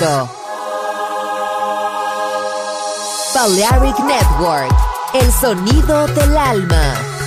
Paraíso. Balearic Network, el sonido del alma.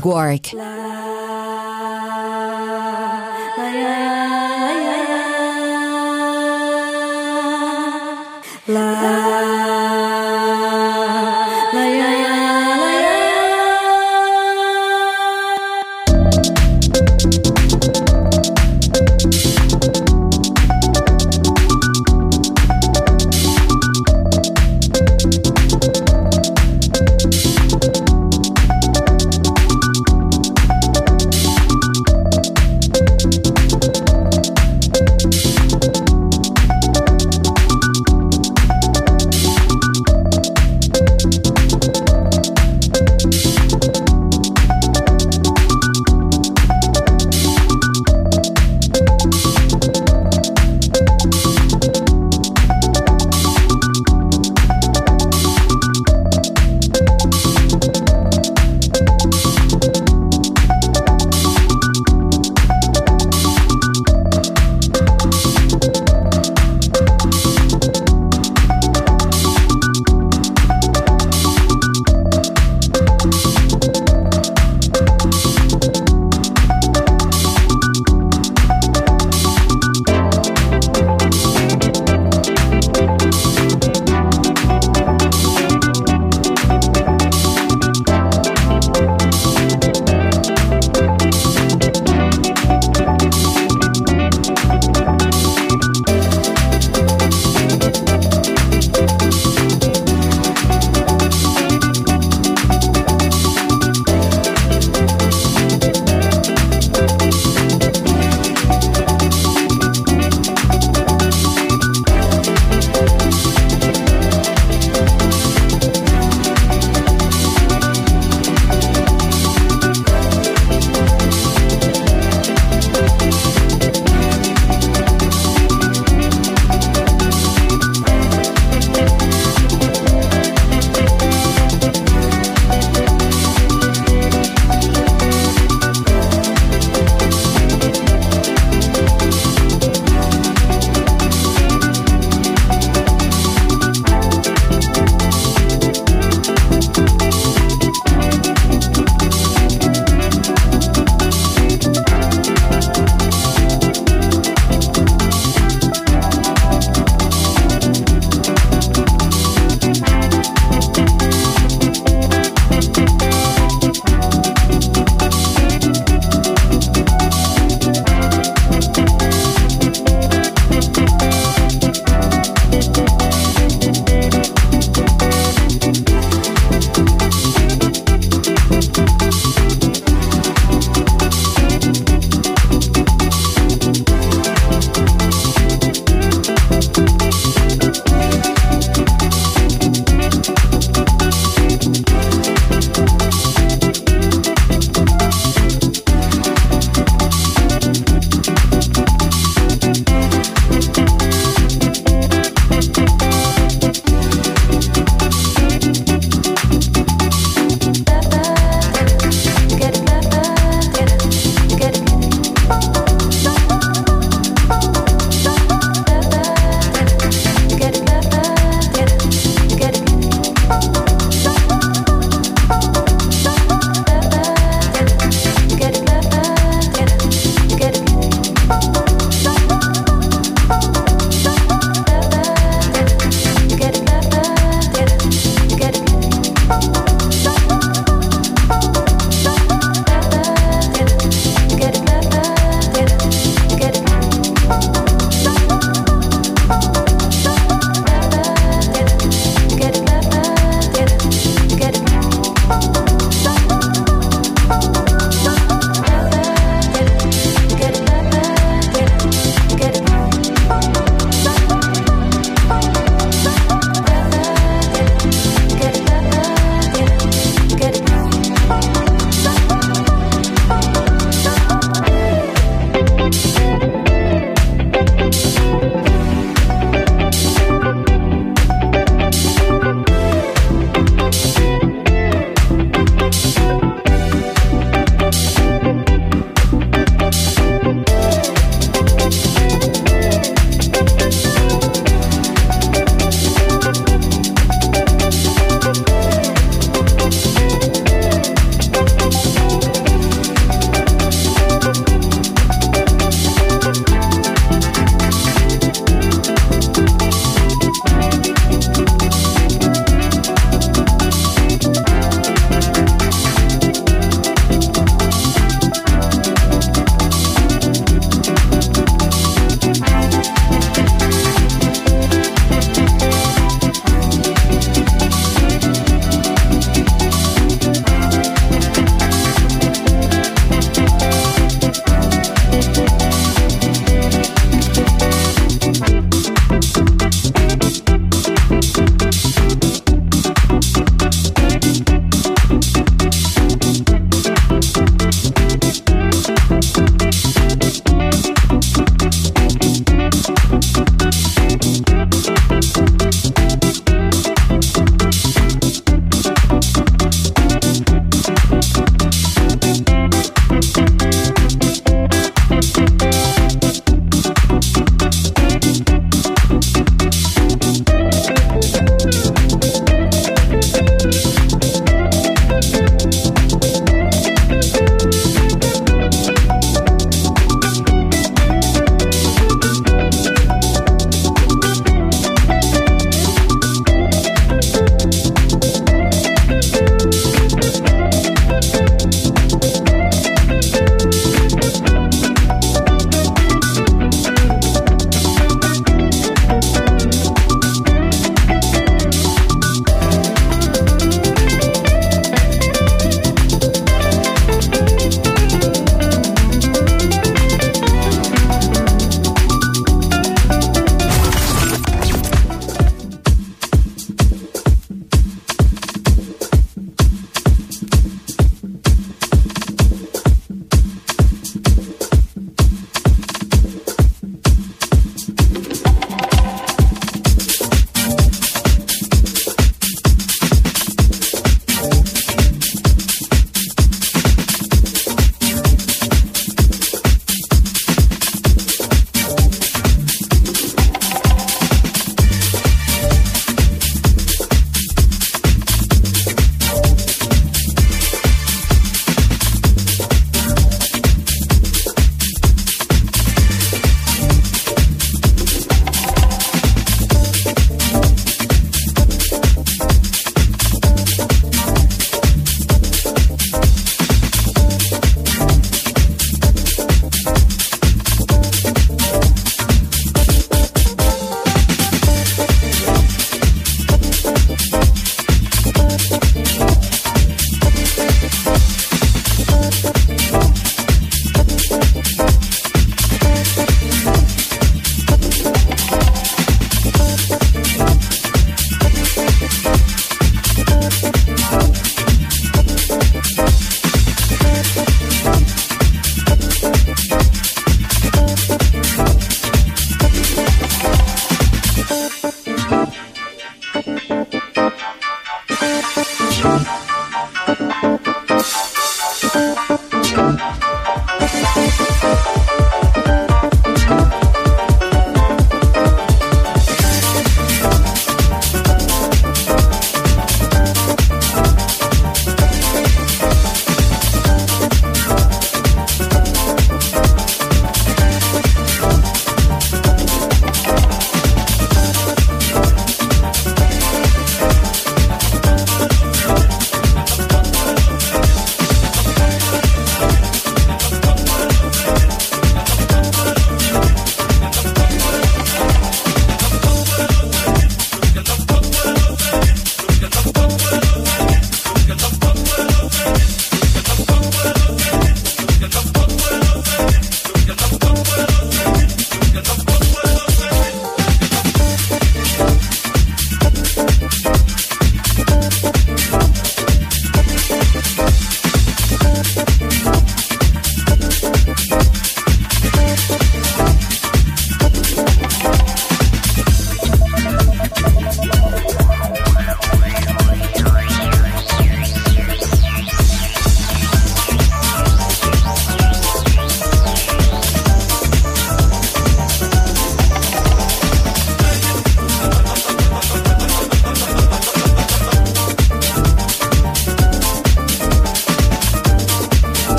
Balearic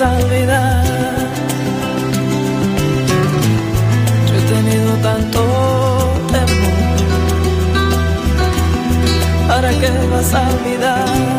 Olvidar. Yo he tenido tanto temor. ¿Para qué vas a olvidar?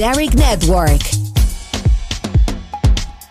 Balearic Network.